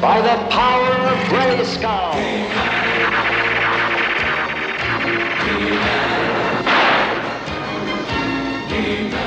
by the power of Grayskull. Baby,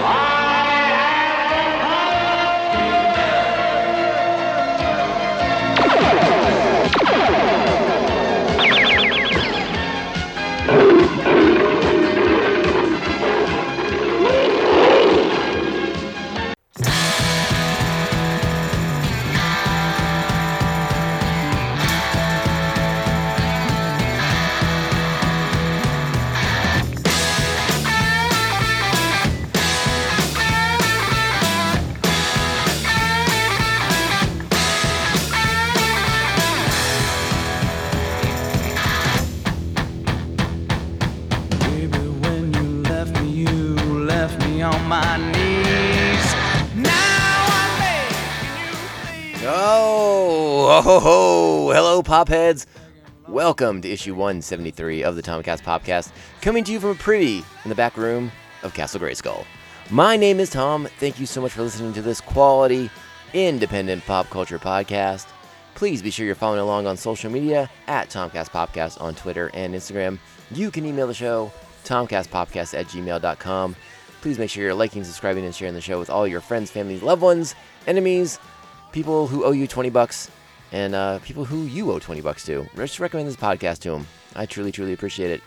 popheads. Welcome to issue 173 of the Tomcast Popcast, coming to you from a privy in the back room of Castle Grayskull. My name is Tom. Thank you so much for listening to this quality, independent pop culture podcast. Please be sure you're following along on social media at Tomcast Popcast on Twitter and Instagram. You can email the show, tomcastpopcast at gmail.com. Please make sure you're liking, subscribing, and sharing the show with all your friends, family, loved ones, enemies, people who owe you 20 bucks and uh, people who you owe 20 bucks to. Just recommend this podcast to them. I truly, truly appreciate it.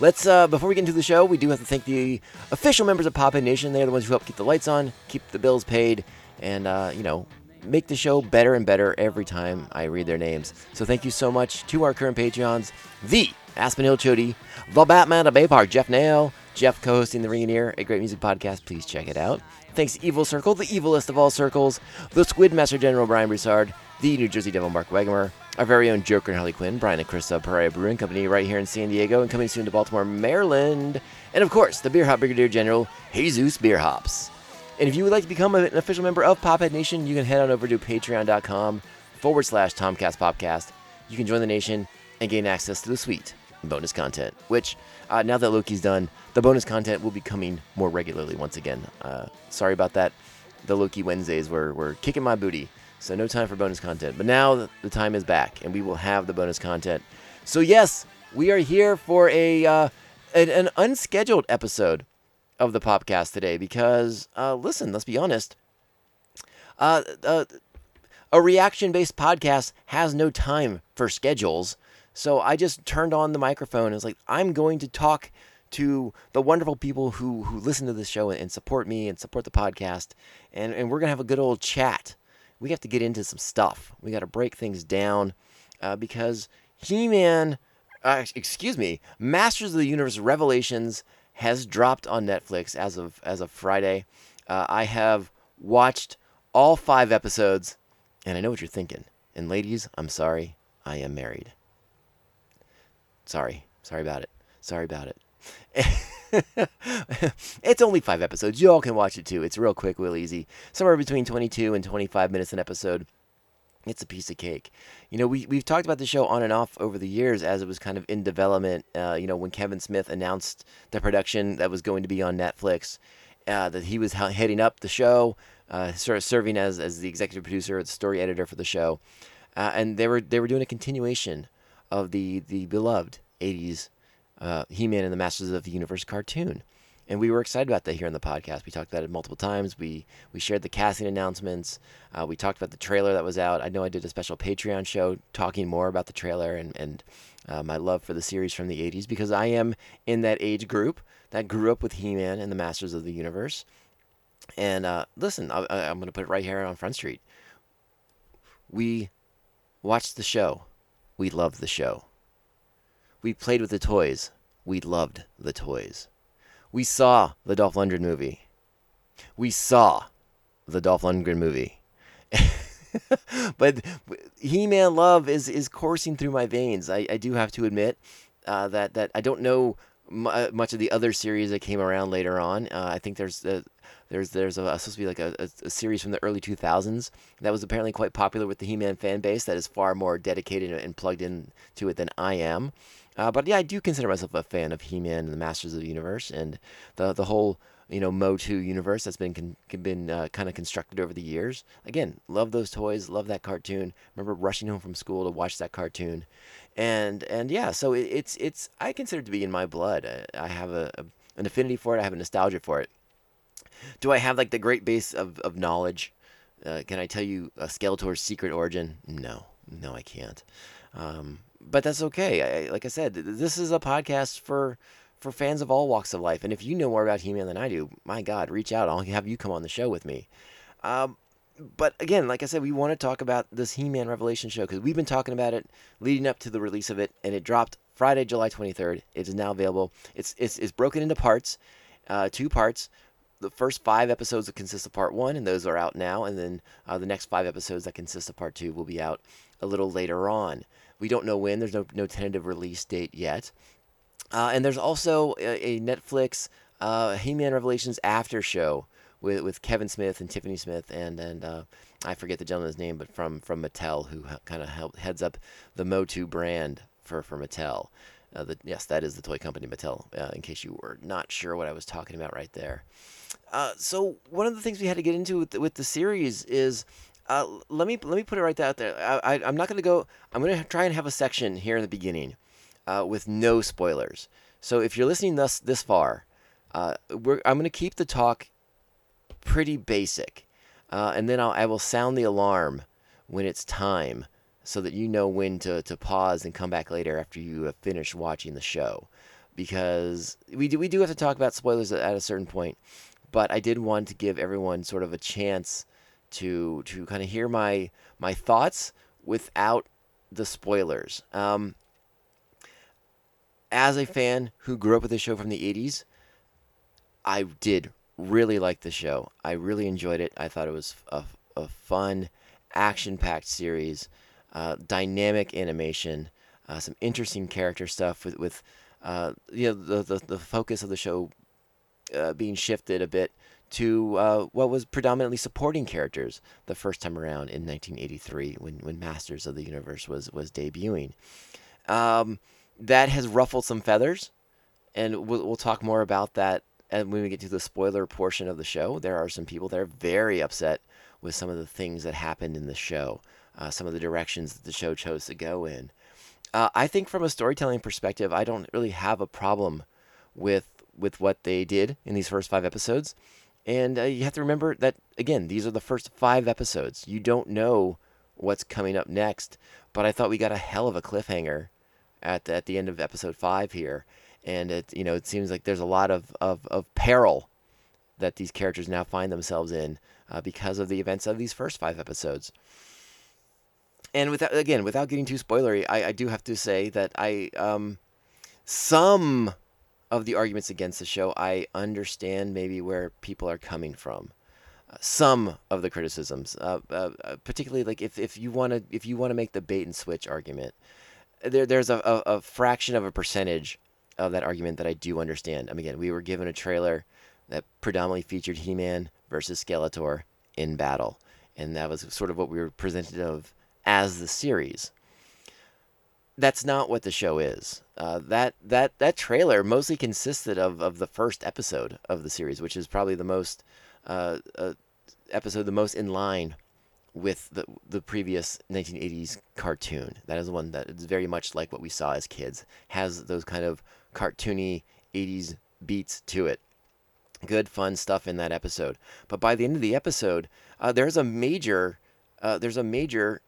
Let's, uh, before we get into the show, we do have to thank the official members of Pophead Nation. They're the ones who help keep the lights on, keep the bills paid, and, uh, you know, make the show better and better every time I read their names. So thank you so much to our current Patreons, the Aspen Hill Chody, the Batman of Bay Park, Jeff Nail, Jeff co-hosting the Ring and Ear, a great music podcast. Please check it out. Thanks to Evil Circle, the evilest of all circles, the Squid Master General Brian Broussard, the New Jersey Devil Mark Wegemer, our very own Joker and Harley Quinn, Brian and Chris of Pariah Brewing Company right here in San Diego and coming soon to Baltimore, Maryland. And of course, the Beer Hop Brigadier General, Jesus Beer Hops. And if you would like to become an official member of Pophead Nation, you can head on over to patreon.com forward slash Tomcast. You can join the nation and gain access to the sweet bonus content, which uh, now that Loki's done, the bonus content will be coming more regularly once again. Uh, sorry about that. The Loki Wednesdays were, were kicking my booty, so no time for bonus content. But now the time is back, and we will have the bonus content. So, yes, we are here for a uh, an, an unscheduled episode of the podcast today because, uh, listen, let's be honest. Uh, uh, a reaction based podcast has no time for schedules. So I just turned on the microphone and was like, I'm going to talk to the wonderful people who, who listen to this show and support me and support the podcast. And, and we're to have a good old chat. We have to get into some stuff. We got to break things down uh, because He Man, uh, excuse me, Masters of the Universe Revelations has dropped on Netflix as of as of Friday. Uh, I have watched all five episodes, and I know what you're thinking. And ladies, I'm sorry, I am married. Sorry, sorry about it. Sorry about it. it's only five episodes. You all can watch it too. It's real quick, real easy. Somewhere between 22 and 25 minutes an episode. It's a piece of cake. You know, we, we've talked about the show on and off over the years as it was kind of in development. Uh, you know, when Kevin Smith announced the production that was going to be on Netflix, uh, that he was heading up the show, uh, sort of serving as, as the executive producer, the story editor for the show. Uh, and they were they were doing a continuation of the, the beloved 80s uh, He-Man and the Masters of the Universe cartoon. And we were excited about that here on the podcast. We talked about it multiple times. We we shared the casting announcements. Uh, we talked about the trailer that was out. I know I did a special Patreon show talking more about the trailer and and uh, my love for the series from the '80s because I am in that age group that grew up with He-Man and the Masters of the Universe. And uh, listen, I- I'm going to put it right here on Front Street. We watched the show. We loved the show. We played with the toys. We loved the toys. We saw the Dolph Lundgren movie. We saw the Dolph Lundgren movie. but He-Man love is is coursing through my veins. I, I do have to admit uh, that that I don't know uh, much of the other series that came around later on. Uh, I think there's uh, there's there's a, supposed to be like a, a, a series from the early 2000s that was apparently quite popular with the He-Man fan base that is far more dedicated and plugged in to it than I am. Uh, but yeah, I do consider myself a fan of He-Man and the Masters of the Universe and the the whole you know Motu universe that's been con- been uh, kind of constructed over the years. Again, love those toys, love that cartoon. Remember rushing home from school to watch that cartoon, and and yeah, so it, it's it's I consider it to be in my blood. I, I have a, a an affinity for it. I have a nostalgia for it. Do I have like the great base of, of knowledge? Uh, can I tell you a Skeletor's secret origin? No, no, I can't. Um, but that's okay. I, like I said, this is a podcast for for fans of all walks of life. And if you know more about He-Man than I do, my God, reach out. I'll have you come on the show with me. Um, but again, like I said, we want to talk about this He-Man Revelation show because we've been talking about it leading up to the release of it, and it dropped Friday, July 23rd. It is now available. It's it's, it's broken into parts, uh, two parts. The first five episodes that consist of part one, and those are out now, and then uh, the next five episodes that consist of part two will be out a little later on. We don't know when. There's no no tentative release date yet. Uh, and there's also a, a Netflix uh, He-Man Revelations after show with, with Kevin Smith and Tiffany Smith and and uh, I forget the gentleman's name, but from from Mattel, who kind of heads up the Motu brand for for Mattel. Uh, the, yes, that is the toy company Mattel. Uh, in case you were not sure what I was talking about right there. Uh, so one of the things we had to get into with the, with the series is. Uh, let me let me put it right out there. I, I, I'm not going to go. I'm going to try and have a section here in the beginning uh, with no spoilers. So if you're listening thus this far, uh, I'm going to keep the talk pretty basic, uh, and then I'll, I will sound the alarm when it's time, so that you know when to, to pause and come back later after you have finished watching the show, because we do we do have to talk about spoilers at a certain point, but I did want to give everyone sort of a chance to to kind of hear my my thoughts without the spoilers. Um, as a fan who grew up with the show from the 80s, I did really like the show. I really enjoyed it. I thought it was a, a fun, action packed series, uh, dynamic animation, uh, some interesting character stuff with, with uh, you know, the, the, the focus of the show uh, being shifted a bit to uh, what was predominantly supporting characters the first time around in 1983 when, when Masters of the Universe was, was debuting. Um, that has ruffled some feathers, and we'll, we'll talk more about that and when we get to the spoiler portion of the show. There are some people that are very upset with some of the things that happened in the show, uh, some of the directions that the show chose to go in. Uh, I think from a storytelling perspective, I don't really have a problem with with what they did in these first five episodes. And uh, you have to remember that again, these are the first five episodes. You don't know what's coming up next. But I thought we got a hell of a cliffhanger at the, at the end of episode five here, and it you know it seems like there's a lot of of, of peril that these characters now find themselves in uh, because of the events of these first five episodes. And without again, without getting too spoilery, I, I do have to say that I um, some of the arguments against the show I understand maybe where people are coming from. Uh, some of the criticisms, uh, uh, uh particularly like if, if you want to if you want to make the bait and switch argument, there there's a, a, a, fraction of a percentage of that argument that I do understand. I mean, again, we were given a trailer that predominantly featured He-Man versus Skeletor in battle, and that was sort of what we were presented of as the series. That's not what the show is. Uh, that that that trailer mostly consisted of, of the first episode of the series, which is probably the most uh, uh, episode the most in line with the the previous 1980s cartoon. That is one that is very much like what we saw as kids. Has those kind of cartoony 80s beats to it. Good fun stuff in that episode. But by the end of the episode, uh, there's a major uh, there's a major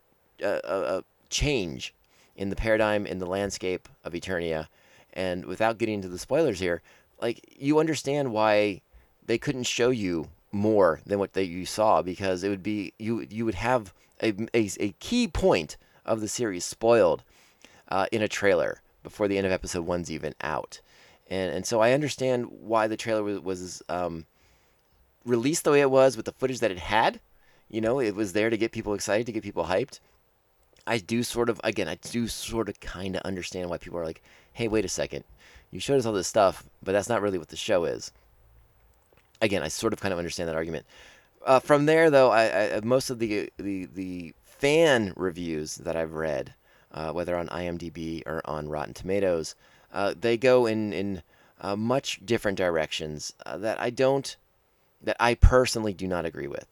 uh, change in the paradigm in the landscape of Eternia. And without getting into the spoilers here, like you understand why they couldn't show you more than what that you saw because it would be you you would have a, a, a key point of the series spoiled uh, in a trailer before the end of episode one's even out, and and so I understand why the trailer was, was um, released the way it was with the footage that it had. You know, it was there to get people excited, to get people hyped. I do sort of, again, I do sort of kind of understand why people are like, hey, wait a second. You showed us all this stuff, but that's not really what the show is again, I sort of kind of understand that argument. Uh, from there, though, I, I, most of the, the the fan reviews that I've read, uh, whether on IMDb or on Rotten Tomatoes, uh, they go in in uh, much different directions uh, that I don't, that I personally do not agree with.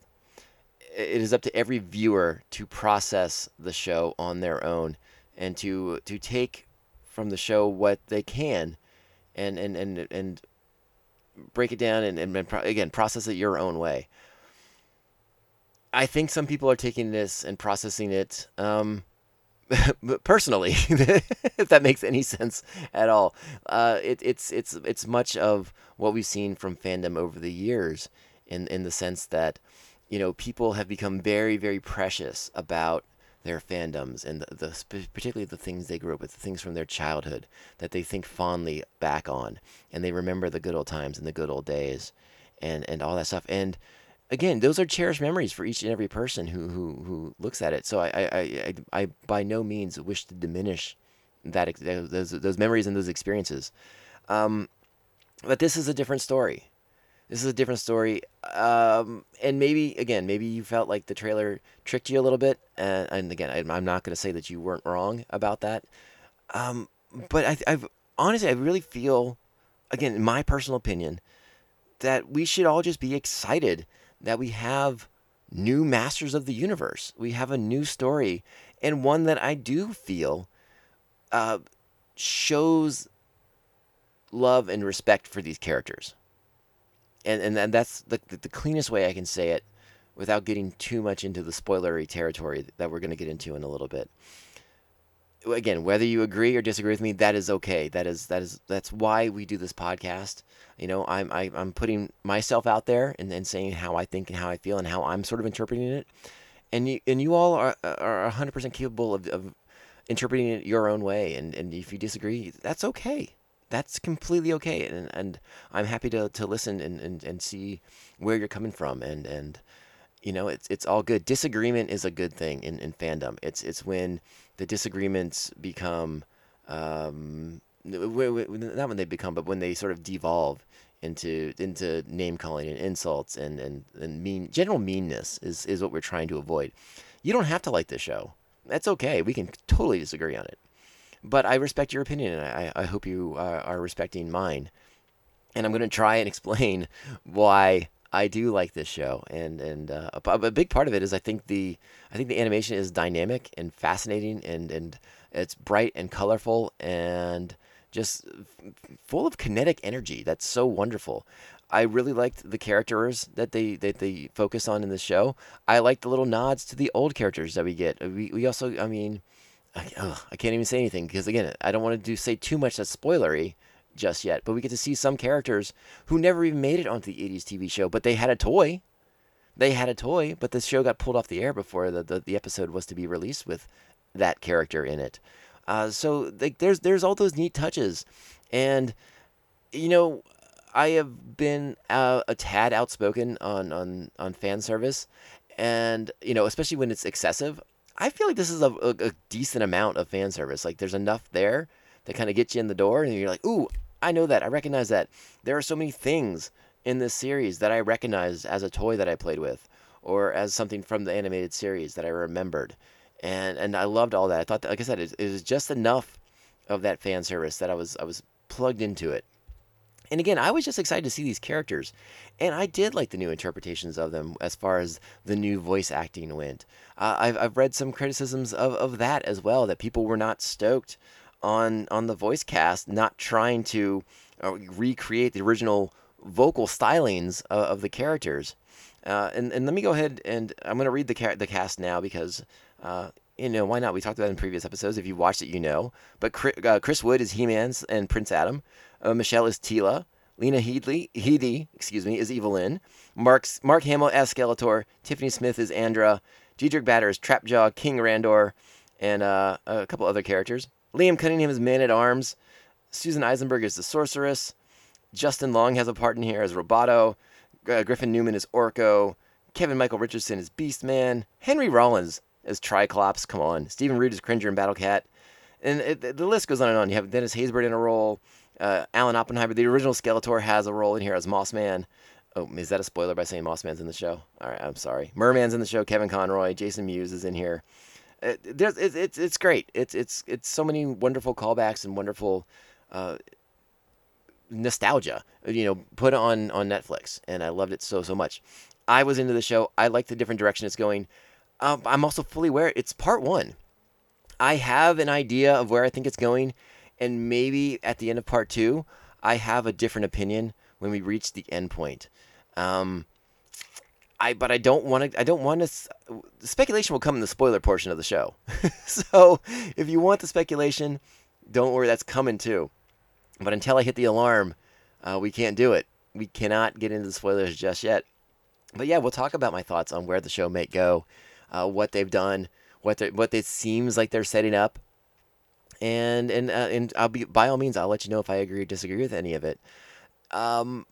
It is up to every viewer to process the show on their own and to to take from the show what they can, and and and and break it down and, and, and pro- again process it your own way. I think some people are taking this and processing it um, personally, if that makes any sense at all. Uh, it, it's it's it's much of what we've seen from fandom over the years, in in the sense that you know people have become very very precious about their fandoms and the, the particularly the things they grew up with, the things from their childhood that they think fondly back on, and they remember the good old times and the good old days, and and all that stuff. And again, those are cherished memories for each and every person who who, who looks at it. So I I, I, I by no means wish to diminish that those those memories and those experiences. Um, but this is a different story. This is a different story, um, and maybe again, maybe you felt like the trailer tricked you a little bit. And, and again, I, am not going to say that you weren't wrong about that. Um, but I, I've honestly, I really feel, again, in my personal opinion, that we should all just be excited that we have new masters of the universe. We have a new story, and one that I do feel uh, shows love and respect for these characters. And, and, and that's the, the cleanest way I can say it without getting too much into the spoilery territory that we're going to get into in a little bit again, whether you agree or disagree with me, that is okay. That is that is that's why we do this podcast. You know, I'm I, am i am putting myself out there and, and saying how I think and how I feel and how I'm sort of interpreting it. And you and you all are are 100% capable of, of interpreting it your own way. And, and if you disagree, that's okay. That's completely okay. And and I'm happy to, to listen and, and, and see where you're coming from and and you know it's it's all good. Disagreement is a good thing in, in fandom. It's it's when the disagreements become um, not when they become but when they sort of devolve into into name calling and insults and, and, and mean general meanness is, is what we're trying to avoid. You don't have to like this show. That's okay. We can totally disagree on it but i respect your opinion and i, I hope you are, are respecting mine and i'm going to try and explain why I do like this show, and and uh, a, a, big part of it is I think the I think the animation is dynamic and fascinating, and and it's bright and colorful and just full of kinetic energy. That's so wonderful. I really liked the characters that they that they focus on in the show. I like the little nods to the old characters that we get. We, we also, I mean, I, ugh, I can't even say anything because again, I don't want to do say too much that's spoilery just yet, but we get to see some characters who never even made it onto the 80s TV show, but they had a toy. They had a toy, but the show got pulled off the air before the, the, the episode was to be released with that character in it. Uh, so like, there's there's all those neat touches, and you know, I have been uh, a tad outspoken on, on on fan service, and you know, especially when it's excessive. I feel like this is a, a, a decent amount of fan service. Like there's enough there that kind of get you in the door, and you're like, ooh, I know that. I recognize that. There are so many things in this series that I recognized as a toy that I played with, or as something from the animated series that I remembered, and and I loved all that. I thought, that, like I said, it, it was just enough of that fan service that I was I was plugged into it. And again, I was just excited to see these characters, and I did like the new interpretations of them as far as the new voice acting went. Uh, I've, I've read some criticisms of, of that as well, that people were not stoked on on the voice cast, not trying to uh, recreate the original vocal stylings of, of the characters. Uh, and, and let me go ahead and I'm going to read the ca- the cast now because uh, you know why not? We talked about in previous episodes. If you watched it, you know. But Chris, uh, Chris Wood is He Man's and Prince Adam. Uh, Michelle is Teela. Lena Headey, Headey, excuse me, is Evil-Lyn. Mark's, Mark Hamill as Skeletor. Tiffany Smith is Andra. Diedrich Bader is Trapjaw, King Randor, and uh, a couple other characters. Liam Cunningham is Man at Arms. Susan Eisenberg is the Sorceress. Justin Long has a part in here as Roboto. Uh, Griffin Newman is Orko. Kevin Michael Richardson is Beastman. Henry Rollins as Triclops. Come on. Stephen Root is Cringer and Battle Cat. And it, the list goes on and on. You have Dennis Haysbert in a role. Uh, Alan Oppenheimer, the original Skeletor, has a role in here as Mossman. Oh, is that a spoiler by saying Mossman's in the show? All right, I'm sorry. Merman's in the show. Kevin Conroy, Jason Mewes is in here it, there's it, it's it's great. It's it's it's so many wonderful callbacks and wonderful uh, nostalgia. You know, put on on Netflix, and I loved it so so much. I was into the show. I like the different direction it's going. Um, I'm also fully aware it's part one. I have an idea of where I think it's going, and maybe at the end of part two, I have a different opinion when we reach the end point. Um, I but I don't want to. I don't want to. Speculation will come in the spoiler portion of the show. so if you want the speculation, don't worry, that's coming too. But until I hit the alarm, uh, we can't do it. We cannot get into the spoilers just yet. But yeah, we'll talk about my thoughts on where the show may go, uh, what they've done, what what it seems like they're setting up, and and uh, and I'll be by all means I'll let you know if I agree or disagree with any of it. Um,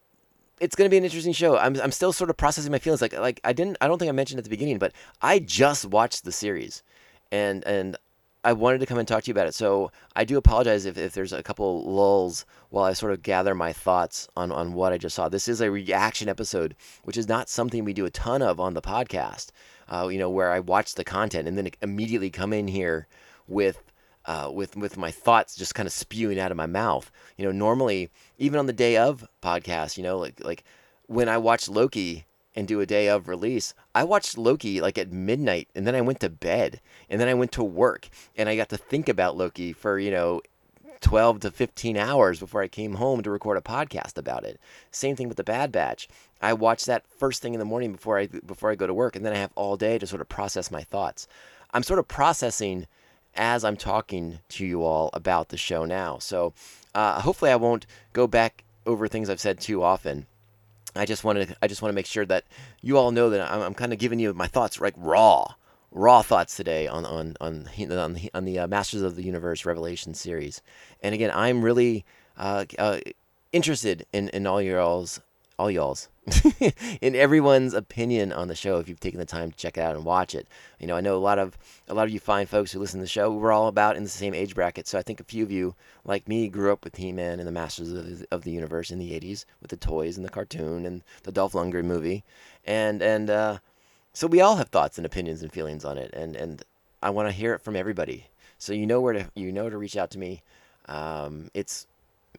it's going to be an interesting show. I'm I'm still sort of processing my feelings. Like like I didn't I don't think I mentioned at the beginning, but I just watched the series, and and I wanted to come and talk to you about it. So I do apologize if, if there's a couple lulls while I sort of gather my thoughts on, on what I just saw. This is a reaction episode, which is not something we do a ton of on the podcast. Uh, you know, where I watch the content and then immediately come in here with uh, with with my thoughts just kind of spewing out of my mouth. You know, normally even on the day of podcast, you know, like like when I watch Loki and do a day of release, I watched Loki like at midnight and then I went to bed and then I went to work and I got to think about Loki for, you know, 12 to 15 hours before I came home to record a podcast about it. Same thing with the Bad Batch. I watch that first thing in the morning before I before I go to work and then I have all day to sort of process my thoughts. I'm sort of processing as I'm talking to you all about the show now. So uh, hopefully I won't go back over things I've said too often. I just wanted to, I just want to make sure that you all know that I'm, I'm kind of giving you my thoughts like raw, raw thoughts today on on on on the, on the uh, Masters of the Universe Revelation series. And again, I'm really uh, uh, interested in in all your all's all y'all's in everyone's opinion on the show if you've taken the time to check it out and watch it. You know i know a lot of a lot of you fine folks who listen to the show we're all about in the same age bracket. So i think a few of you like me grew up with he-man and the masters of the, of the universe in the 80s with the toys and the cartoon and the dolph lundgren movie. And and uh, so we all have thoughts and opinions and feelings on it. And and i want to hear it from everybody. So you know where to you know to reach out to me. Um, it's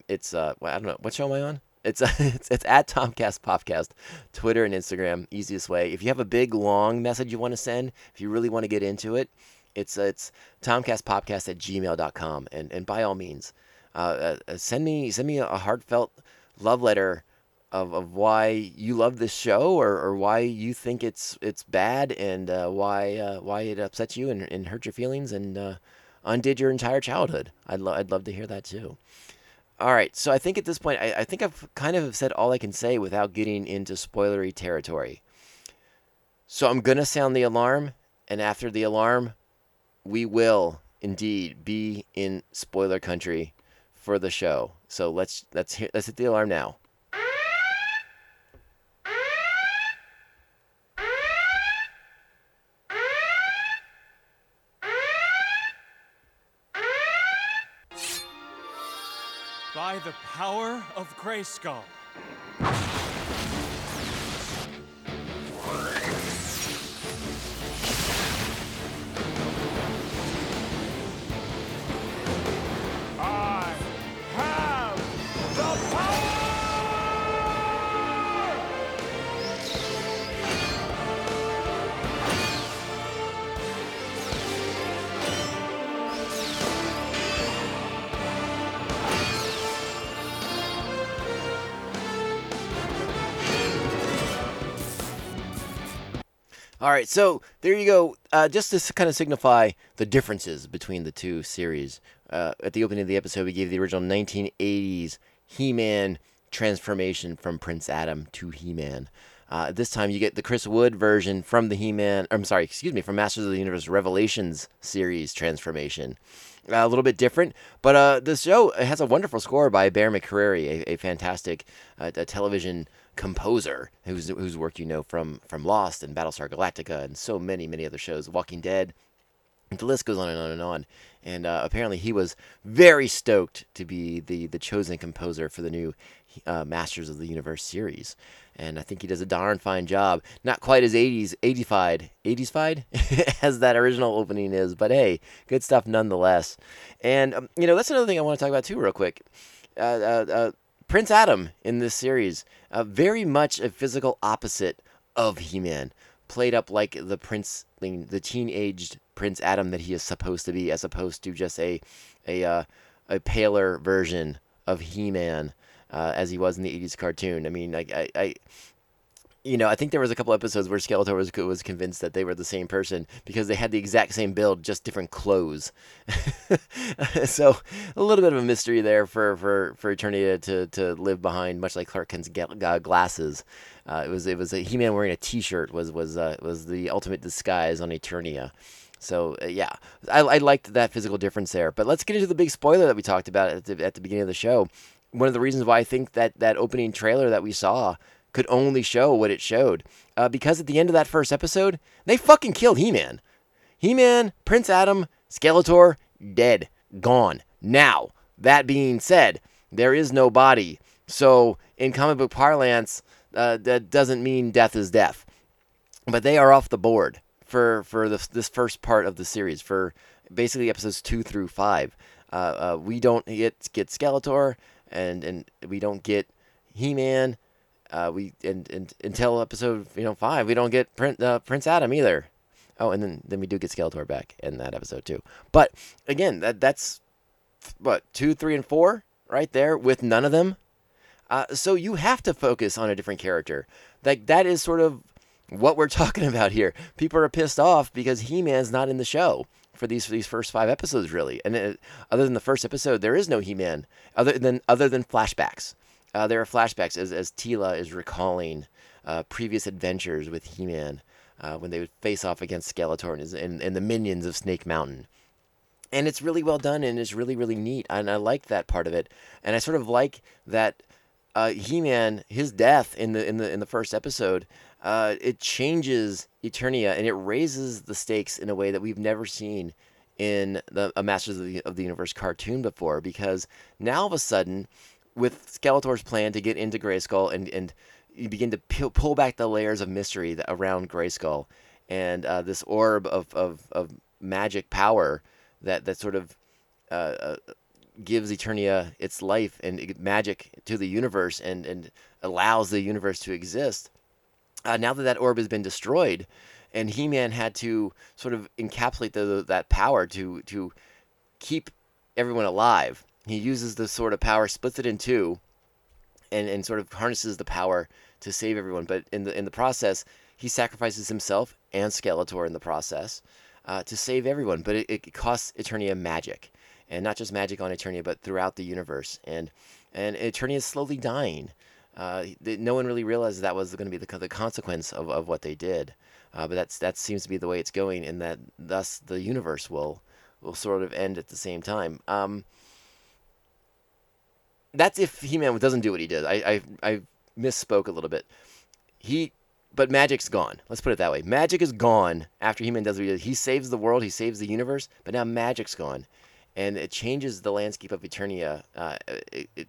it's uh i don't know. What show am i on it's, it's it's at Tomcast Podcast, Twitter and Instagram. Easiest way. If you have a big long message you want to send, if you really want to get into it, it's uh, it's tomcastpopcast at gmail.com. And and by all means, uh, uh, send me send me a heartfelt love letter of, of why you love this show or, or why you think it's it's bad and uh, why uh, why it upsets you and, and hurt your feelings and uh, undid your entire childhood. I'd, lo- I'd love to hear that too. All right, so I think at this point, I, I think I've kind of said all I can say without getting into spoilery territory. So I'm gonna sound the alarm, and after the alarm, we will indeed be in spoiler country for the show. So let's let's hit, let's hit the alarm now. By the power of Grayskull. All right, so there you go. Uh, just to kind of signify the differences between the two series. Uh, at the opening of the episode, we gave the original 1980s He-Man transformation from Prince Adam to He-Man. Uh, this time, you get the Chris Wood version from the He-Man. I'm sorry, excuse me, from Masters of the Universe Revelations series transformation. Uh, a little bit different, but uh, the show has a wonderful score by Bear McCreary, a, a fantastic uh, television composer whose whose work you know from from Lost and Battlestar Galactica and so many many other shows, Walking Dead. The list goes on and on and on. And uh, apparently, he was very stoked to be the the chosen composer for the new uh, Masters of the Universe series. And I think he does a darn fine job. Not quite as 80s, 80fied, 80s-fied as that original opening is, but hey, good stuff nonetheless. And um, you know, that's another thing I want to talk about too, real quick. Uh, uh, uh, Prince Adam in this series, uh, very much a physical opposite of He-Man, played up like the prince, the teenaged Prince Adam that he is supposed to be, as opposed to just a a uh, a paler version of He-Man uh, as he was in the '80s cartoon. I mean, I, I, I you know, I think there was a couple episodes where Skeletor was was convinced that they were the same person because they had the exact same build, just different clothes. so a little bit of a mystery there for for for Eternia to to live behind, much like Clark Kent's uh, glasses. Uh, it was it was a He-Man wearing a T-shirt was was uh, was the ultimate disguise on Eternia. So uh, yeah, I, I liked that physical difference there. But let's get into the big spoiler that we talked about at the, at the beginning of the show. One of the reasons why I think that that opening trailer that we saw could only show what it showed. Uh, because at the end of that first episode, they fucking killed He Man. He Man, Prince Adam, Skeletor, dead. Gone. Now, that being said, there is no body. So, in comic book parlance, uh, that doesn't mean death is death. But they are off the board for, for this, this first part of the series, for basically episodes two through five. Uh, uh, we don't get, get Skeletor, and, and we don't get He Man, uh, we and, and until episode you know five, we don't get Prince, uh, Prince Adam either. Oh, and then then we do get Skeletor back in that episode too. But again, that that's what two, three, and four right there with none of them. Uh, so you have to focus on a different character. Like that is sort of what we're talking about here. People are pissed off because He-Man's not in the show for these for these first five episodes, really. And it, other than the first episode, there is no He-Man other than other than flashbacks. Uh, there are flashbacks as, as Teela is recalling uh, previous adventures with He Man uh, when they would face off against Skeletor and, and, and, the minions of Snake Mountain. And it's really well done and it's really, really neat. And I like that part of it. And I sort of like that uh, He Man, his death in the, in, the, in the first episode, uh, it changes Eternia and it raises the stakes in a way that we've never seen in the, a Masters of the, of the Universe cartoon before because now all of a sudden with Skeletor's plan to get into Grayskull and and you begin to peel, pull back the layers of mystery that, around Grayskull and uh, this orb of, of, of magic power that that sort of uh, uh, gives Eternia its life and magic to the universe and and allows the universe to exist. Uh, now that that orb has been destroyed, and He-Man had to sort of encapsulate the, that power to to keep everyone alive he uses the sort of power, splits it in two, and, and sort of harnesses the power to save everyone. But in the in the process, he sacrifices himself and Skeletor in the process uh, to save everyone. But it, it costs Eternia magic, and not just magic on Eternia, but throughout the universe. And and Eternia is slowly dying. Uh, no one really realized that was going to be the, the consequence of, of what they did. Uh, but that's that seems to be the way it's going, and that thus the universe will will sort of end at the same time. Um, that's if He-Man doesn't do what he did. I, I I misspoke a little bit. He, but magic's gone. Let's put it that way. Magic is gone after He-Man does what he did. He saves the world. He saves the universe. But now magic's gone, and it changes the landscape of Eternia. Uh, it, it,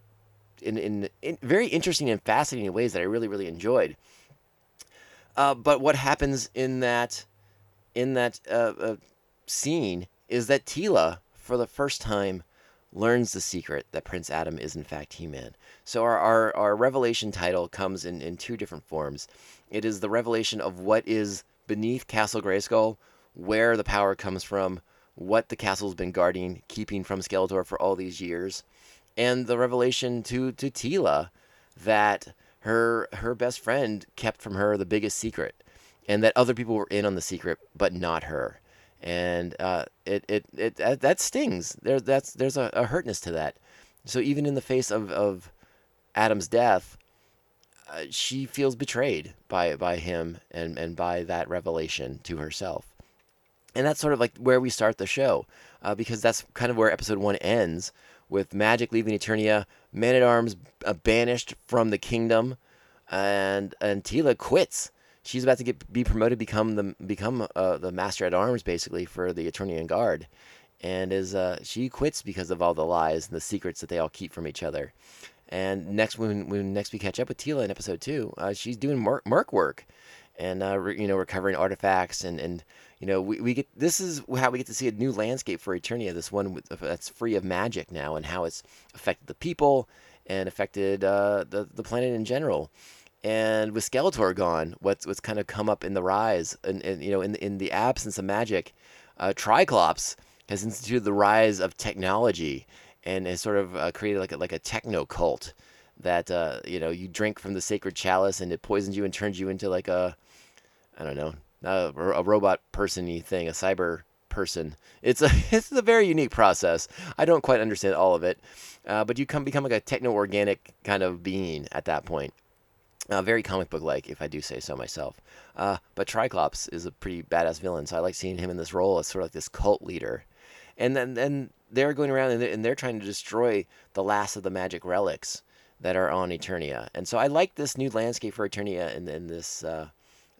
in, in, in very interesting and fascinating ways that I really really enjoyed. Uh, but what happens in that in that uh, uh scene is that Teela, for the first time, learns the secret that Prince Adam is in fact He-Man. So our, our, our revelation title comes in, in two different forms. It is the revelation of what is beneath Castle Grayskull, where the power comes from, what the castle's been guarding, keeping from Skeletor for all these years, and the revelation to to Teela that her her best friend kept from her the biggest secret, and that other people were in on the secret, but not her and uh, it, it it that, that stings. There that's there's a, a, hurtness to that. So even in the face of of Adam's death, uh, she feels betrayed by by him and and by that revelation to herself. And that's sort of like where we start the show, uh, because that's kind of where episode one ends with Magic leaving Eternia, Man at Arms uh, banished from the kingdom, and and Teela quits she's about to get be promoted, become the become uh, the master at arms basically for the Eternian Guard, and is uh, she quits because of all the lies and the secrets that they all keep from each other. And next when when next we catch up with Teela in episode two, uh, she's doing merc, merc work, and uh, re, you know recovering artifacts and and you know we, we get this is how we get to see a new landscape for Eternia. This one that's free of magic now, and how it's affected the people and affected uh, the the planet in general. And with Skeletor gone, what's what's kind of come up in the rise, and, and you know, in in the absence of magic, uh, Triclops has instituted the rise of technology and has sort of uh, created like a, like a techno cult that uh, you know you drink from the sacred chalice and it poisons you and turns you into like a I don't know a, a robot person-y thing, a cyber person. It's a it's a very unique process. I don't quite understand all of it, uh, but you come become like a techno organic kind of being at that point. Uh, very comic book like, if I do say so myself. Uh, but Triclops is a pretty badass villain, so I like seeing him in this role as sort of like this cult leader. And then, then they're going around and they're, and they're trying to destroy the last of the magic relics that are on Eternia. And so I like this new landscape for Eternia and, and this uh,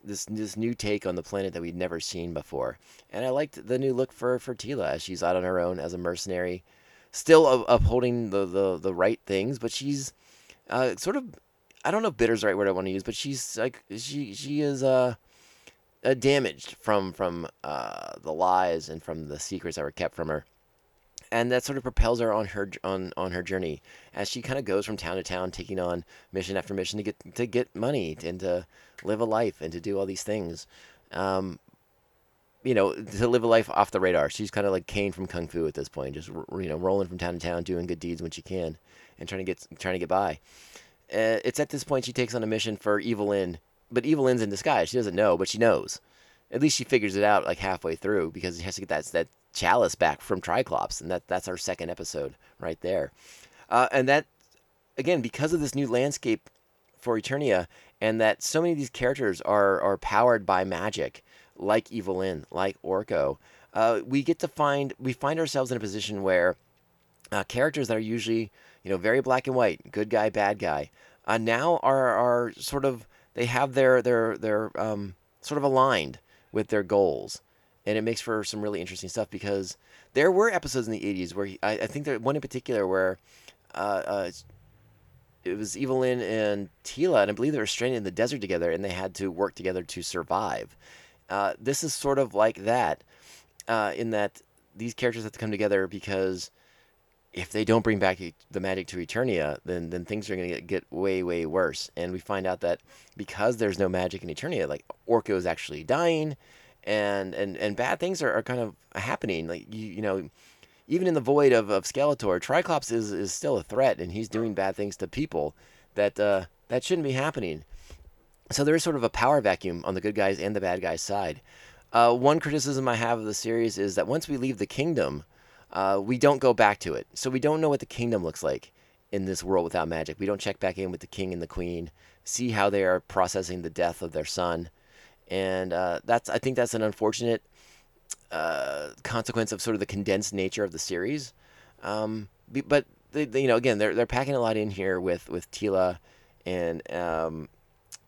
this this new take on the planet that we'd never seen before. And I liked the new look for for Teela as she's out on her own as a mercenary, still up- upholding the, the the right things, but she's uh, sort of I don't know if bitter's the right word I want to use, but she's like she she is uh, uh damaged from from uh, the lies and from the secrets that were kept from her and that sort of propels her on her on on her journey as she kind of goes from town to town, taking on mission after mission to get to get money and to live a life and to do all these things. Um, you know, to live a life off the radar. She's kind of like Caine from Kung Fu at this point, just you know, rolling from town to town, doing good deeds when she can, and trying to get trying to get by. Uh, it's at this point she takes on a mission for Evil-Lyn, but Evil-Lyn's in disguise. She doesn't know, but she knows. At least she figures it out like halfway through because she has to get that that chalice back from Triclops, and that that's our second episode right there. Uh, and that again because of this new landscape for Eternia, and that so many of these characters are are powered by magic, like Evil-Lyn, like Orko. Uh, we get to find we find ourselves in a position where uh, characters that are usually you know very black and white, good guy, bad guy, uh, now are are sort of they have their their their um, sort of aligned with their goals and it makes for some really interesting stuff because there were episodes in the 80s where he, I, I, think there one in particular where uh, uh, it was Evil-Lyn and Teela, and I believe they were stranded in the desert together, and they had to work together to survive. Uh, this is sort of like that, uh, in that these characters have to come together because if they don't bring back the magic to Eternia, then then things are going to get way way worse. And we find out that because there's no magic in Eternia, like Orko is actually dying and and and bad things are, are kind of happening. Like you you know, even in the void of, of Skeletor, Triclops is is still a threat, and he's doing bad things to people that uh, that shouldn't be happening. So there is sort of a power vacuum on the good guys and the bad guys side. Uh, one criticism I have of the series is that once we leave the kingdom, uh, we don't go back to it. So we don't know what the kingdom looks like in this world without magic. We don't check back in with the king and the queen, see how they are processing the death of their son and uh, that's I think that's an unfortunate uh, consequence of sort of the condensed nature of the series. Um, but they, they, you know, again, they're they're packing a lot in here with with Teela and um,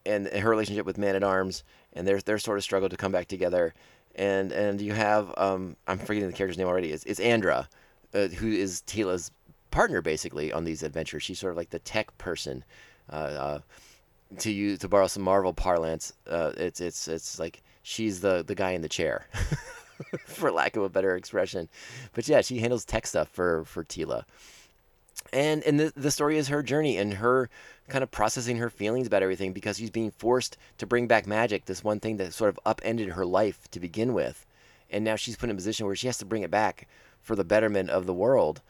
and her relationship with Man at Arms and their their sort of struggle to come back together. And and you have um, I'm forgetting the character's name already. It's, it's Andra, uh, who is Teela's partner basically on these adventures. She's sort of like the tech person. Uh, uh to use to borrow some Marvel parlance, uh, it's it's it's like she's the the guy in the chair, for lack of a better expression. But yeah, she handles tech stuff for for Teela, and and the the story is her journey and her kind of processing her feelings about everything because she's being forced to bring back magic, this one thing that sort of upended her life to begin with, and now she's put in a position where she has to bring it back for the betterment of the world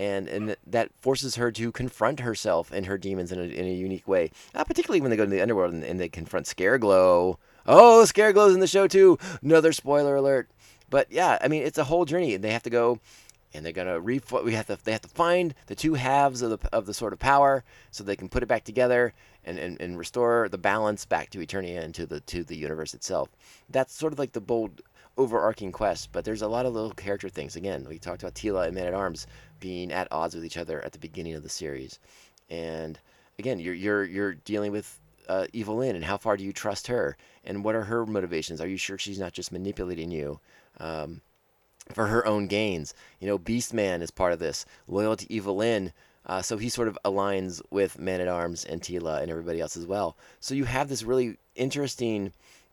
and and that forces her to confront herself and her demons in a, in a unique way. Uh, particularly when they go to the underworld and, and they confront Scareglow. Oh, Scareglow's in the show too. Another spoiler alert. But yeah, I mean it's a whole journey, they have to go, and they're gonna re. We have to. They have to find the two halves of the of the sort of power, so they can put it back together and, and, and restore the balance back to Eternia and to the to the universe itself. That's sort of like the bold overarching quest, but there's a lot of little character things. Again, we talked about Teela and Man at Arms being at odds with each other at the beginning of the series, and again, you're you're you're dealing with uh, Evil-Lyn and how far do you trust her, and what are her motivations? Are you sure she's not just manipulating you? Um, for her own gains. You know, Beastman is part of this. Loyal to Evil-Lyn, uh, so he sort of aligns with Man at Arms and Teela and everybody else as well. So you have this really interesting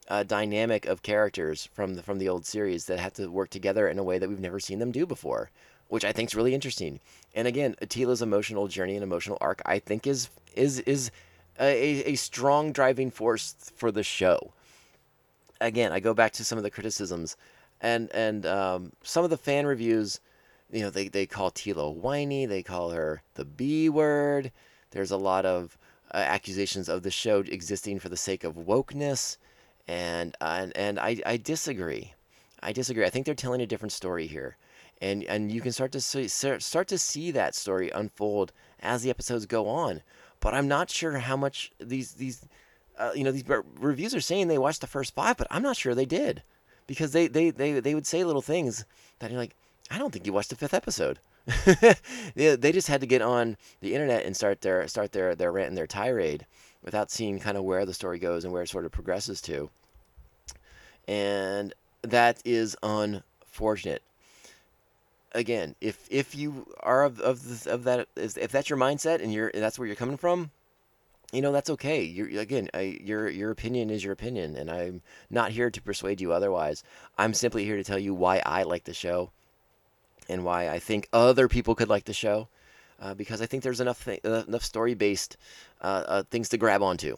uh, dynamic of characters from the from the old series that have to work together in a way that we've never seen them do before. which I think is really interesting. And again, Atila's emotional journey and emotional arc, I think, is is is a, a strong driving force for the show. Again, I go back to some of the criticisms, and and um, some of the fan reviews. You know, they, they call Teela whiny. They call her the B word. There's a lot of uh, accusations of the show existing for the sake of wokeness, and and and I, I disagree. I disagree. I think they're telling a different story here, and and you can start to see start to see that story unfold as the episodes go on. But I'm not sure how much these these uh, you know these reviews are saying they watched the first five, but I'm not sure they did because they they they, they would say little things that you're like, I don't think you watched the fifth episode. they, they just had to get on the internet and start their start their their rant and their tirade without seeing kind of where the story goes and where it sort of progresses to. And that is unfortunate. Again, if if you are of of, of that if that's your mindset and you're and that's where you're coming from, you know that's okay. You're again, I, your your opinion is your opinion, and I'm not here to persuade you otherwise. I'm simply here to tell you why I like the show and why I think other people could like the show. Uh, because I think there's enough th- enough story based uh, uh, things to grab onto.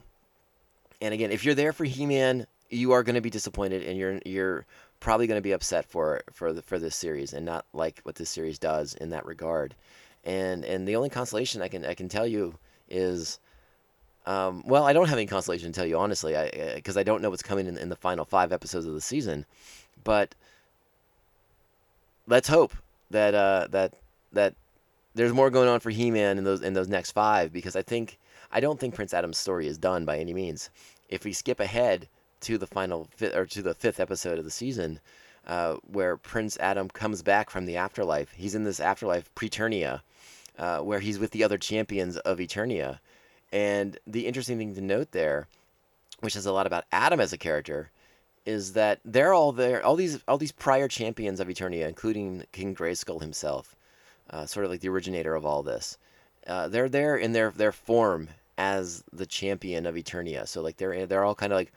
And again, if you're there for He-Man, you are going to be disappointed, and you're you're probably going to be upset for for the, for this series, and not like what this series does in that regard. And and the only consolation I can I can tell you is. Um, well, I don't have any consolation to tell you honestly, because I, I, don't know what's coming in, in the final five episodes of the season. But let's hope that uh, that that there's more going on for He-Man in those in those next five because I think I don't think Prince Adam's story is done by any means. If we skip ahead to the final fi- or to the fifth episode of the season, uh, where Prince Adam comes back from the afterlife, he's in this afterlife Preternia, uh, where he's with the other champions of Eternia, and the interesting thing to note there, which says a lot about Adam as a character, is that they're all there. All these all these prior champions of Eternia, including King Grayskull himself, uh, sort of like the originator of all this. Uh, they're there in their their form as the champion of Eternia. So like they're they're all kind of like,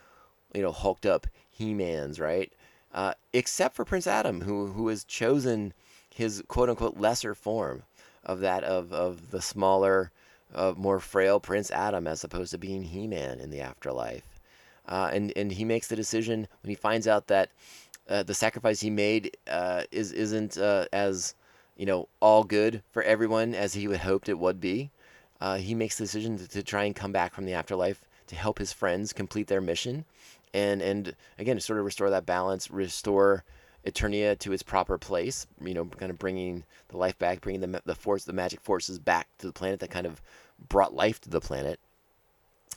you know, hulked up He-Mans, right? Uh, except for Prince Adam, who who has chosen his quote unquote lesser form of that of of the smaller, uh, more frail Prince Adam, as opposed to being He-Man in the afterlife. Uh, and and he makes the decision when he finds out that uh, the sacrifice he made uh, is isn't uh, as you know all good for everyone as he would hoped it would be. Uh, he makes the decision to, to, try and come back from the afterlife to help his friends complete their mission, and and again to sort of restore that balance, restore Eternia to its proper place. You know, kind of bringing the life back, bringing the the force, the magic forces back to the planet that kind of brought life to the planet.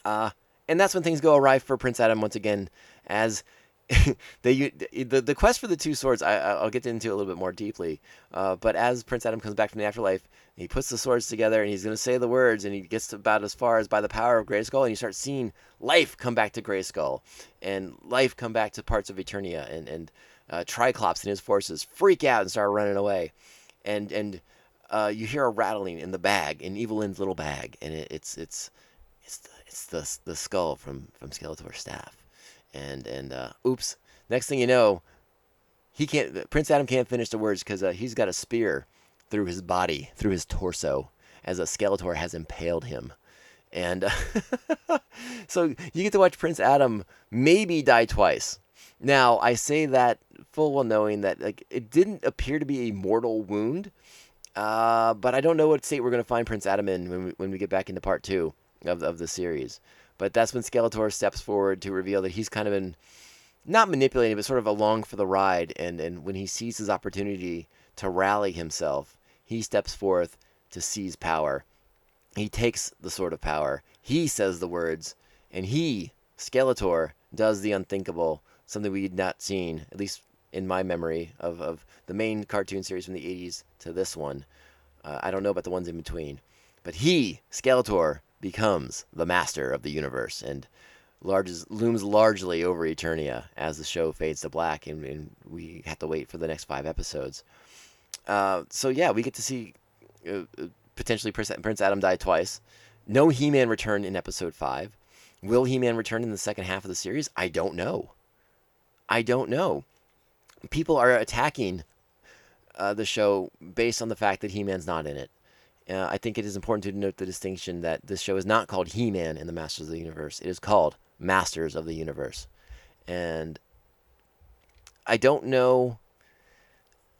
Uh, and that's when things go awry for Prince Adam once again, as they the the quest for the two swords. I will get into a little bit more deeply, uh, but as Prince Adam comes back from the afterlife, he puts the swords together and he's going to say the words, and he gets about as far as by the power of Grayskull, and you start seeing life come back to Grayskull, and life come back to parts of Eternia, and and uh, Triclops and his forces freak out and start running away, and and uh, you hear a rattling in the bag, in Evil-Lyn's little bag, and it, it's it's it's the it's the the skull from from Skeletor's staff, and and uh, oops, next thing you know, he can't. Prince Adam can't finish the words because uh, he's got a spear through his body, through his torso, as a Skeletor has impaled him. And so you get to watch Prince Adam maybe die twice. Now I say that full well knowing that like it didn't appear to be a mortal wound, uh, but I don't know what state we're gonna find Prince Adam in when we, when we get back into part two of, of the series. But that's when Skeletor steps forward to reveal that he's kind of been not manipulating, but sort of along for the ride. And, and when he sees his opportunity to rally himself, he steps forth to seize power. He takes the sword of power. He says the words, and he, Skeletor, does the unthinkable, something we had not seen, at least in my memory, of, of the main cartoon series from the 80s to this one. Uh, I don't know about the ones in between. But he, Skeletor, becomes the master of the universe and larges, looms largely over Eternia as the show fades to black, and, and we have to wait for the next five episodes. Uh, so yeah, we get to see uh, uh potentially Prince Adam die twice. No He-Man return in episode five. Will He-Man return in the second half of the series? I don't know. I don't know. People are attacking uh, the show based on the fact that He-Man's not in it. Uh, I think it is important to note the distinction that this show is not called He-Man in the Masters of the Universe. It is called Masters of the Universe, and I don't know.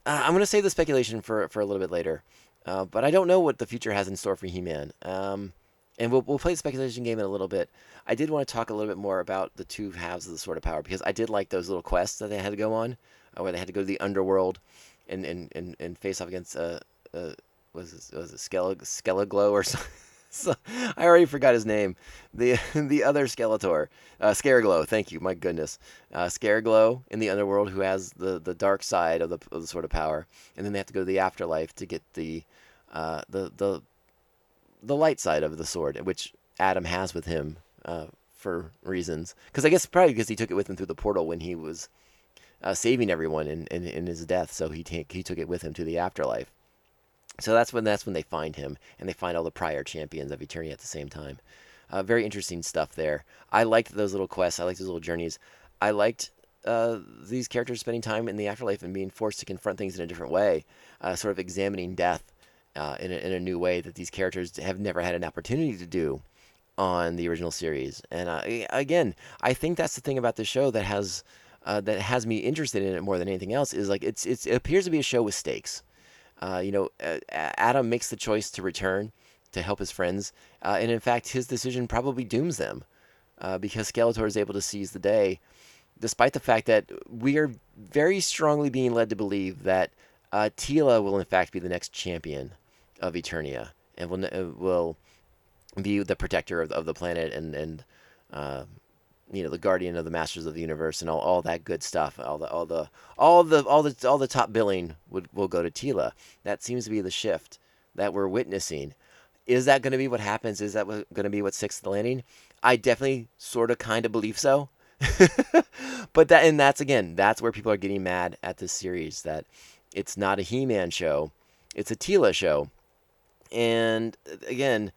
Uh, I'm going to save the speculation for for a little bit later, uh, but I don't know what the future has in store for He-Man. Um, and we'll we'll play the speculation game in a little bit. I did want to talk a little bit more about the two halves of the Sword of Power because I did like those little quests that they had to go on, uh, where they had to go to the underworld, and and and, and face off against uh, uh was it, was it Skele- Skeleglow or something. So, I already forgot his name. The the other Skeletor, uh, Scareglow. Thank you. My goodness, uh, Scareglow in the underworld, who has the, the dark side of the of the Sword of Power, and then they have to go to the afterlife to get the uh, the the the light side of the sword, which Adam has with him uh, for reasons. Because I guess probably because he took it with him through the portal when he was uh, saving everyone in, in, in his death, so he take, he took it with him to the afterlife. So that's when that's when they find him, and they find all the prior champions of Eternia at the same time. Uh, very interesting stuff there. I liked those little quests. I liked those little journeys. I liked uh, these characters spending time in the afterlife and being forced to confront things in a different way, uh, sort of examining death uh, in, a, in a new way that these characters have never had an opportunity to do on the original series. And again, I think that's the thing about the show that has uh, that has me interested in it more than anything else is like it's, it's it appears to be a show with stakes. Uh, you know, uh, Adam makes the choice to return to help his friends, uh, and in fact, his decision probably dooms them uh, because Skeletor is able to seize the day, despite the fact that we are very strongly being led to believe that uh, Teela will in fact be the next champion of Eternia and will uh, will be the protector of, of the planet and and you know the guardian of the masters of the universe and all, all that good stuff. All the all the all the all the all the top billing would will go to Teela that seems to be the shift that we're witnessing. Is that going to be what happens? Is that going to be what sixth landing? I definitely sort of kind of believe so. But that and that's again that's where people are getting mad at this series that it's not a He-Man show it's a Teela show and again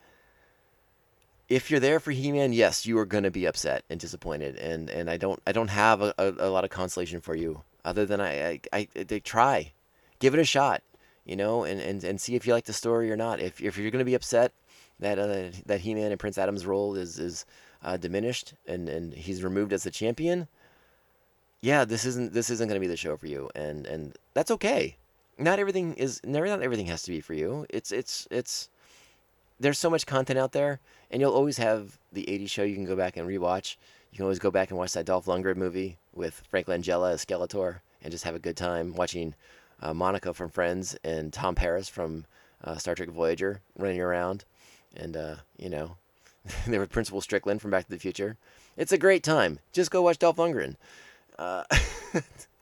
if you're there for He-Man, yes, you are going to be upset and disappointed, and, and I don't I don't have a, a, a lot of consolation for you other than I, I, I they try, give it a shot, you know, and, and, and see if you like the story or not. If if you're going to be upset that uh, that He-Man and Prince Adam's role is is uh, diminished and, and he's removed as the champion, yeah, this isn't this isn't going to be the show for you, and and that's okay. Not everything is never not everything has to be for you. It's it's it's there's so much content out there, and you'll always have the 80s show you can go back and rewatch. You can always go back and watch that Dolph Lundgren movie with Frank Langella as Skeletor and just have a good time watching uh, Monica from Friends and Tom Paris from uh, Star Trek Voyager running around. And, uh, you know, there was Principal Strickland from Back to the Future. It's a great time. Just go watch Dolph Lundgren.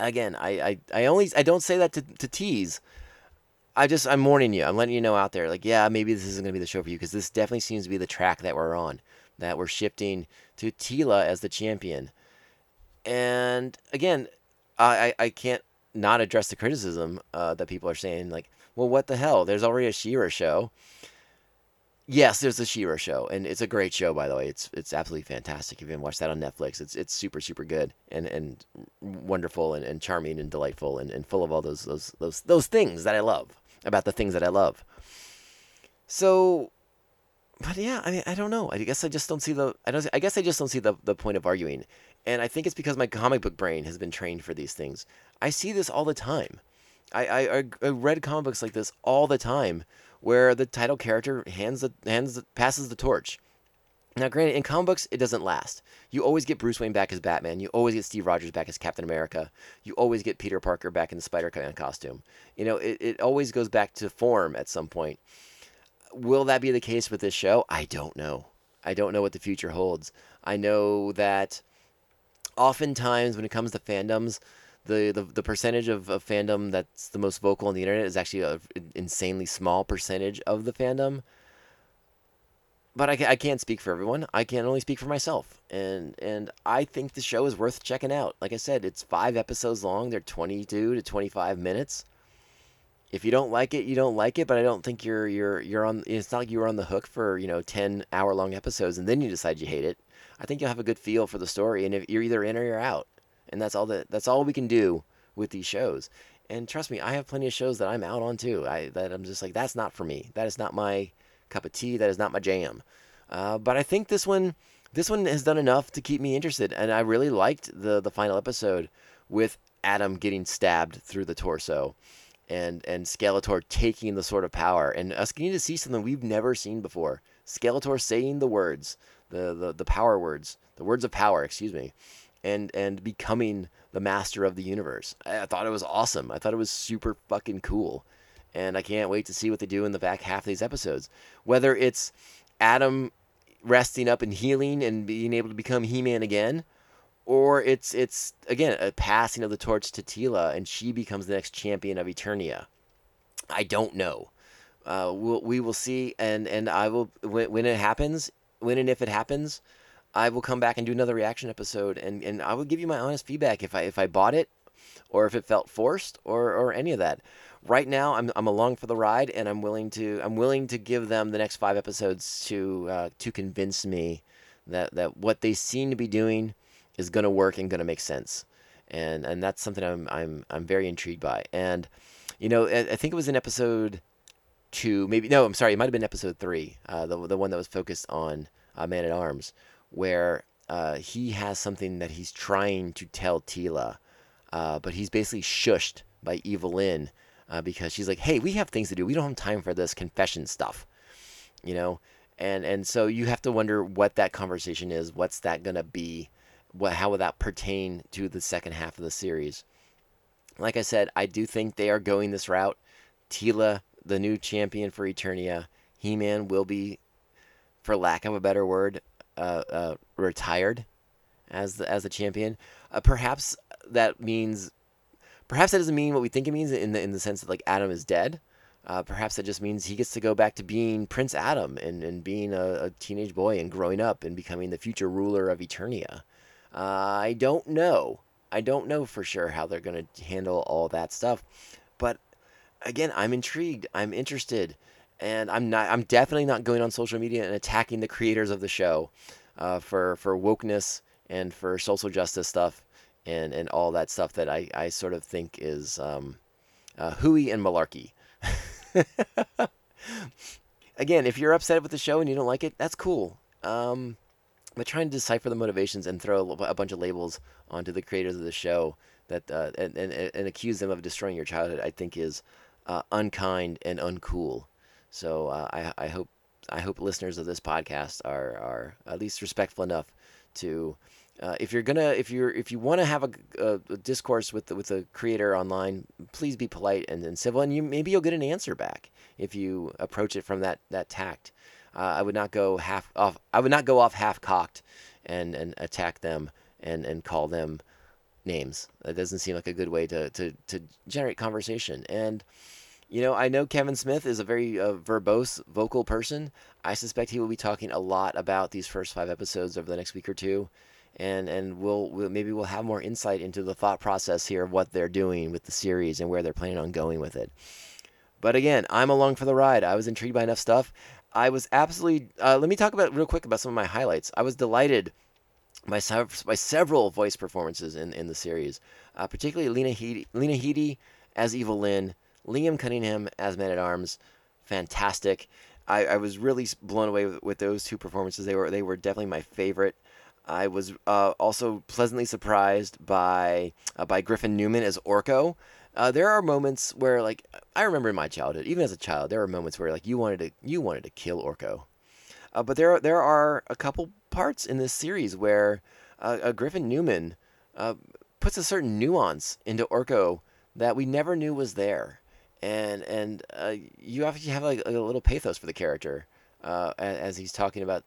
Again, I, I, I only I don't say that to, to tease. I just I'm warning you. I'm letting you know out there. Like, yeah, maybe this isn't gonna be the show for you because this definitely seems to be the track that we're on. That we're shifting to Teela as the champion. And again, I I, I can't not address the criticism uh, that people are saying. Like, well, what the hell? There's already a She-Ra show. Yes, there's a She-Ra show, and it's a great show, by the way. It's it's absolutely fantastic. If you haven't watched that on Netflix, it's it's super super good and and wonderful and, and charming and delightful and, and full of all those those those those things that I love about the things that I love. So, but yeah, I mean, I don't know. I guess I just don't see the. I don't. I guess I just don't see the the point of arguing, and I think it's because my comic book brain has been trained for these things. I see this all the time. I I, I read comic books like this all the time, where the title character hands the hands the, passes the torch. Now, granted, in comic books, it doesn't last. You always get Bruce Wayne back as Batman. You always get Steve Rogers back as Captain America. You always get Peter Parker back in the Spider-Man costume. You know, it, it always goes back to form at some point. Will that be the case with this show? I don't know. I don't know what the future holds. I know that oftentimes when it comes to fandoms, the, the, the percentage of, of fandom that's the most vocal on the internet is actually an insanely small percentage of the fandom but I, I can't speak for everyone. I can only speak for myself, and and I think the show is worth checking out. Like I said, it's five episodes long. They're twenty two to twenty five minutes. If you don't like it, you don't like it. But I don't think you're you're you're on. It's not like you were on the hook for you know ten hour long episodes and then you decide you hate it. I think you'll have a good feel for the story, and if you're either in or you're out, and that's all that that's all we can do with these shows. and trust me, I have plenty of shows that I'm out on too. I that I'm just like that's not for me. That is not my cup of tea. That is not my jam. Uh, but I think this one, this one has done enough to keep me interested, and I really liked the the final episode with Adam getting stabbed through the torso, and and Skeletor taking the sword of power, and us getting to see something we've never seen before. Skeletor saying the words, the the, the power words, the words of power, excuse me, and and becoming the master of the universe. I, I thought it was awesome. I thought it was super fucking cool, and I can't wait to see what they do in the back half of these episodes. Whether it's Adam resting up and healing and being able to become He-Man again, or it's it's again a passing of the torch to Teela and she becomes the next champion of Eternia. I don't know. Uh, we'll, we will see, and and I will when, when it happens, when and if it happens, I will come back and do another reaction episode, and, and I will give you my honest feedback if I if I bought it, or if it felt forced, or or any of that. Right now, I'm I'm along for the ride, and I'm willing to I'm willing to give them the next five episodes to uh, to convince me that that what they seem to be doing is going to work and going to make sense, and and that's something I'm I'm I'm very intrigued by. And you know, I, think it was in episode two, maybe no, I'm sorry, it might have been episode three, uh, the the one that was focused on uh, Man at Arms, where uh, he has something that he's trying to tell Teela, uh, but he's basically shushed by Evil-Lyn uh, because she's like, "Hey, we have things to do. We don't have time for this confession stuff," you know. And and so you have to wonder what that conversation is. What's that gonna be? What how will that pertain to the second half of the series? Like I said, I do think they are going this route. Teela, the new champion for Eternia, He-Man will be, for lack of a better word, uh, uh, retired as the as the champion. Uh, perhaps that means, perhaps that doesn't mean what we think it means in the in the sense that like Adam is dead. Uh, perhaps that just means he gets to go back to being Prince Adam and, and being a, a teenage boy and growing up and becoming the future ruler of Eternia. Uh, I don't know. I don't know for sure how they're going to handle all that stuff. But again, I'm intrigued. I'm interested. And I'm not. I'm definitely not going on social media and attacking the creators of the show uh, for for wokeness and for social justice stuff and and all that stuff that I, I sort of think is um, uh, hooey and malarkey. Again, if you're upset with the show and you don't like it, that's cool. Um, but trying to decipher the motivations and throw a bunch of labels onto the creators of the show that uh, and, and, and accuse them of destroying your childhood, I think is uh, unkind and uncool. So uh, I, I hope I hope listeners of this podcast are are at least respectful enough to uh, if you're gonna if you're if you want to have a, a, a, discourse with the, with the creator online, please be polite and, and civil, and you maybe you'll get an answer back if you approach it from that that tact. Uh, I would not go half off. I would not go off half cocked and and attack them and and call them names. That doesn't seem like a good way to to to generate conversation. And you know, I know Kevin Smith is a very uh, verbose, vocal person. I suspect he will be talking a lot about these first five episodes over the next week or two and and we'll, we'll, maybe we'll have more insight into the thought process here of what they're doing with the series and where they're planning on going with it. But again, I'm along for the ride. I was intrigued by enough stuff. I was absolutely. Uh, let me talk about real quick about some of my highlights. I was delighted by, by several voice performances in, in the series, uh, particularly Lena Headey, Lena Headey as Evil-Lyn, Liam Cunningham as Man at Arms, fantastic. I, I was really blown away with, with, those two performances. They were they were definitely my favorite. I was uh, also pleasantly surprised by uh, by Griffin Newman as Orko. Uh, there are moments where, like, I remember in my childhood, even as a child, there were moments where, like, you wanted to you wanted to kill Orko. Uh, but there there are a couple parts in this series where uh, Griffin Newman uh, puts a certain nuance into Orko that we never knew was there, and and you have to have like a little pathos for the character as he's talking about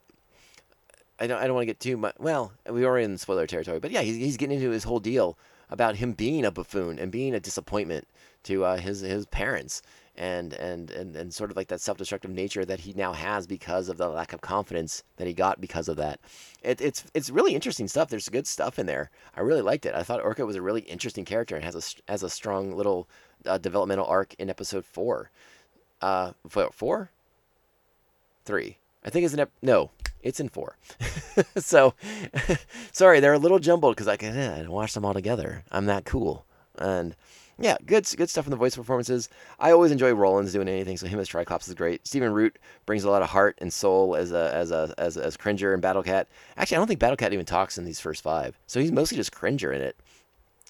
I don't I don't want to get too much. Well, we are in spoiler territory, but yeah, he's, he's getting into his whole deal about him being a buffoon and being a disappointment to uh, his his parents and, and and and sort of like that self-destructive nature that he now has because of the lack of confidence that he got because of that. It, it's it's really interesting stuff. There's good stuff in there. I really liked it. I thought Orko was a really interesting character and has a has a strong little uh, developmental arc in episode four. Uh, four, three. I think it's in ep- no. It's in four. so, sorry, they're a little jumbled because I can eh, watch them all together. I'm that cool. And yeah, good good stuff in the voice performances. I always enjoy Rollins doing anything, so him as Triclops is great. Stephen Root brings a lot of heart and soul as a as a as as Cringer and Battlecat. Actually, I don't think Battlecat even talks in these first five, so he's mostly just Cringer in it.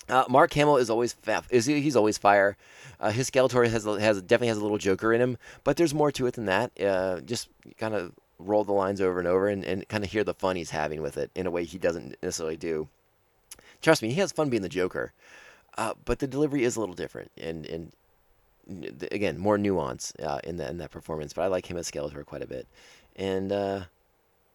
Uh, Mark Hamill is always fa- is he's always fire. Uh, his Skeletor has has definitely has a little Joker in him, but there's more to it than that. Uh, just kind of roll the lines over and over and, and kind of hear the fun he's having with it in a way he doesn't necessarily do. Trust me, he has fun being the Joker, uh, but the delivery is a little different and and again more nuance uh, in that in that performance. But I like him as Skeletor quite a bit, and uh,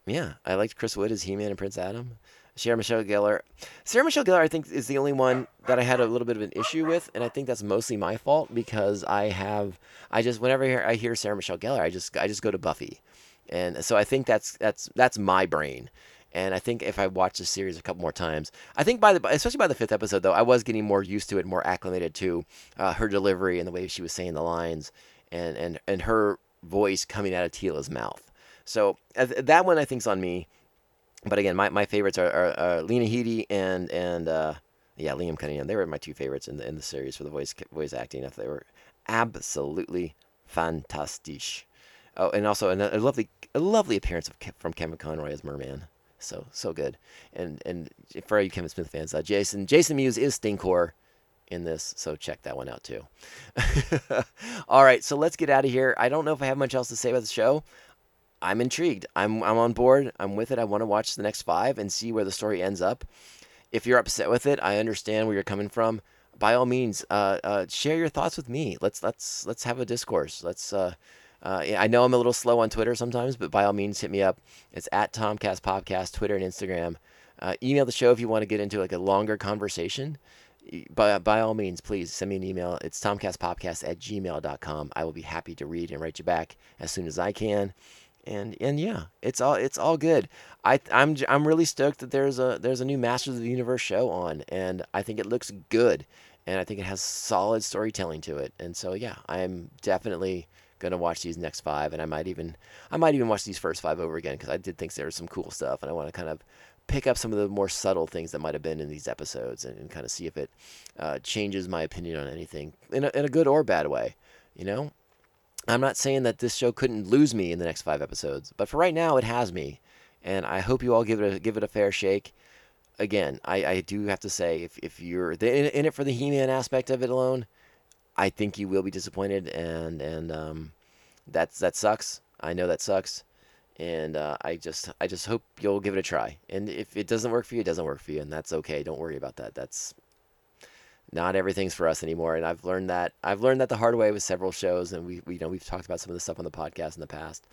yeah, I liked Chris Wood as He-Man and Prince Adam. Sarah Michelle Gellar. Sarah Michelle Gellar, I think, is the only one that I had a little bit of an issue with, and I think that's mostly my fault because I have, I just whenever I hear, I hear Sarah Michelle Gellar, I just I just go to Buffy, and so I think that's that's that's my brain. And I think if I watch the series a couple more times, I think by the especially by the fifth episode though, I was getting more used to it, more acclimated to uh, her delivery and the way she was saying the lines, and and and her voice coming out of Teela's mouth. So uh, that one I think's on me. But again, my, my favorites are, are, are Lena Headey and and uh, yeah, Liam Cunningham. They were my two favorites in the in the series for the voice voice acting. They were absolutely fantastic. Oh, and also a, a lovely a lovely appearance of, from Kevin Conroy as Merman. So so good. And and for all you Kevin Smith fans, uh, Jason Jason Mewes is Stinkor in this, so check that one out too. all right, so let's get out of here. I don't know if I have much else to say about the show. I'm intrigued. I'm I'm on board. I'm with it. I want to watch the next five and see where the story ends up. If you're upset with it, I understand where you're coming from. By all means, uh, uh, share your thoughts with me. Let's let's let's have a discourse. Let's. Uh, uh, I know I'm a little slow on Twitter sometimes, but by all means, hit me up. It's at Tomcast Podcast, Twitter and Instagram. Uh, email the show if you want to get into like a longer conversation. By, by all means, please send me an email. It's tomcastpodcast at gmail.com. I will be happy to read and write you back as soon as I can and and yeah, it's all it's all good. I I'm I'm really stoked that there's a there's a new Masters of the Universe show on, and I think it looks good, and I think it has solid storytelling to it, and so yeah, I'm definitely gonna watch these next five, and I might even I might even watch these first five over again because I did think there was some cool stuff, and I want to kind of pick up some of the more subtle things that might have been in these episodes, and, and kind of see if it uh, changes my opinion on anything in a, in a good or bad way, you know. I'm not saying that this show couldn't lose me in the next five episodes, but for right now, it has me, and I hope you all give it a, give it a fair shake. Again, I, I do have to say, if, if you're in, in it for the He-Man aspect of it alone, I think you will be disappointed, and and um, that's that sucks. I know that sucks, and uh, I just I just hope you'll give it a try. And if it doesn't work for you, it doesn't work for you, and that's okay. Don't worry about that. That's not everything's for us anymore. And I've learned that I've learned that the hard way with several shows, and we, we you know we've talked about some of the stuff on the podcast in the past.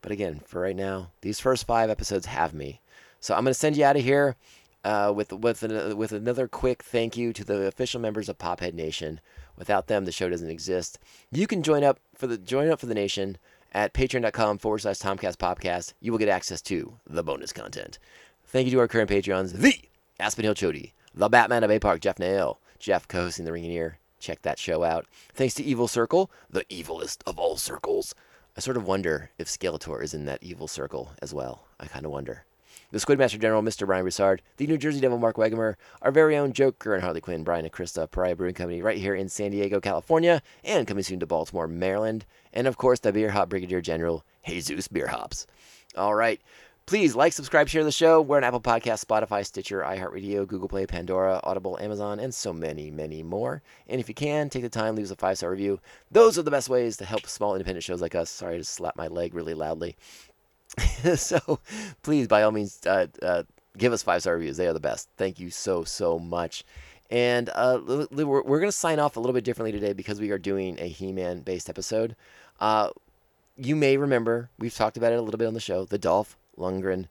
But again, for right now, these first five episodes have me. So I'm gonna send you out of here uh, with with an, with another quick thank you to the official members of Pophead Nation. Without them, the show doesn't exist. You can join up for the join up for the nation at patreon.com forward slash Tomcast Podcast. You will get access to the bonus content. Thank you to our current Patreons, the Aspen Hill Chody, the Batman of A Park, Jeff Nail, Jeff co-hosting the Ringing Ear. Check that show out. Thanks to Evil Circle, the evilest of all circles. I sort of wonder if Skeletor is in that evil circle as well. I kind of wonder. The Squidmaster General, Mr. Brian Broussard, the New Jersey Devil, Mark Wegemer, our very own Joker and Harley Quinn, Brian and Krista, Pariah Brewing Company, right here in San Diego, California, and coming soon to Baltimore, Maryland, and of course the Beer Hop Brigadier General, Jesus Beer Hops. All right. Please like, subscribe, share the show. We're on Apple Podcast, Spotify, Stitcher, iHeartRadio, Google Play, Pandora, Audible, Amazon, and so many, many more. And if you can, take the time, leave us a five star review. Those are the best ways to help small independent shows like us. Sorry to slap my leg really loudly. so please, by all means, uh, uh, give us five star reviews. They are the best. Thank you so, so much. And uh, we're, we're going to sign off a little bit differently today because we are doing a He Man based episode. Uh, you may remember, we've talked about it a little bit on the show, the Dolph Lundgren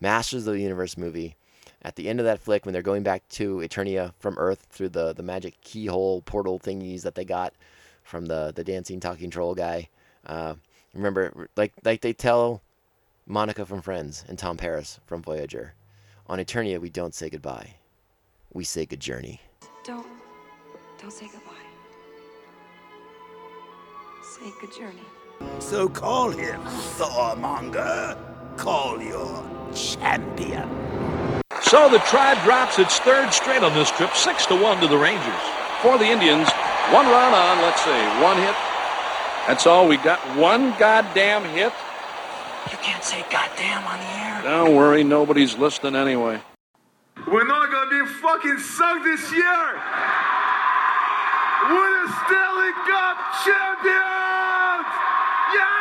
Masters of the Universe movie. At the end of that flick, when they're going back to Eternia from Earth through the, the magic keyhole portal thingies that they got from the, the dancing talking troll guy, uh, remember, like like they tell Monica from Friends and Tom Paris from Voyager, on Eternia we don't say goodbye, we say good journey. Don't, don't say goodbye. Say good journey. So call him Thormonger. Call your champion. So the tribe drops its third straight on this trip, six to one to the Rangers. for the Indians. One run on, let's see, one hit. That's all. We got one goddamn hit. You can't say goddamn on the air. Don't worry, nobody's listening anyway. We're not gonna be fucking sucked this year. We're the Stanley Cup champions. Yeah!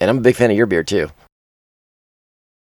And I'm a big fan of your beer too.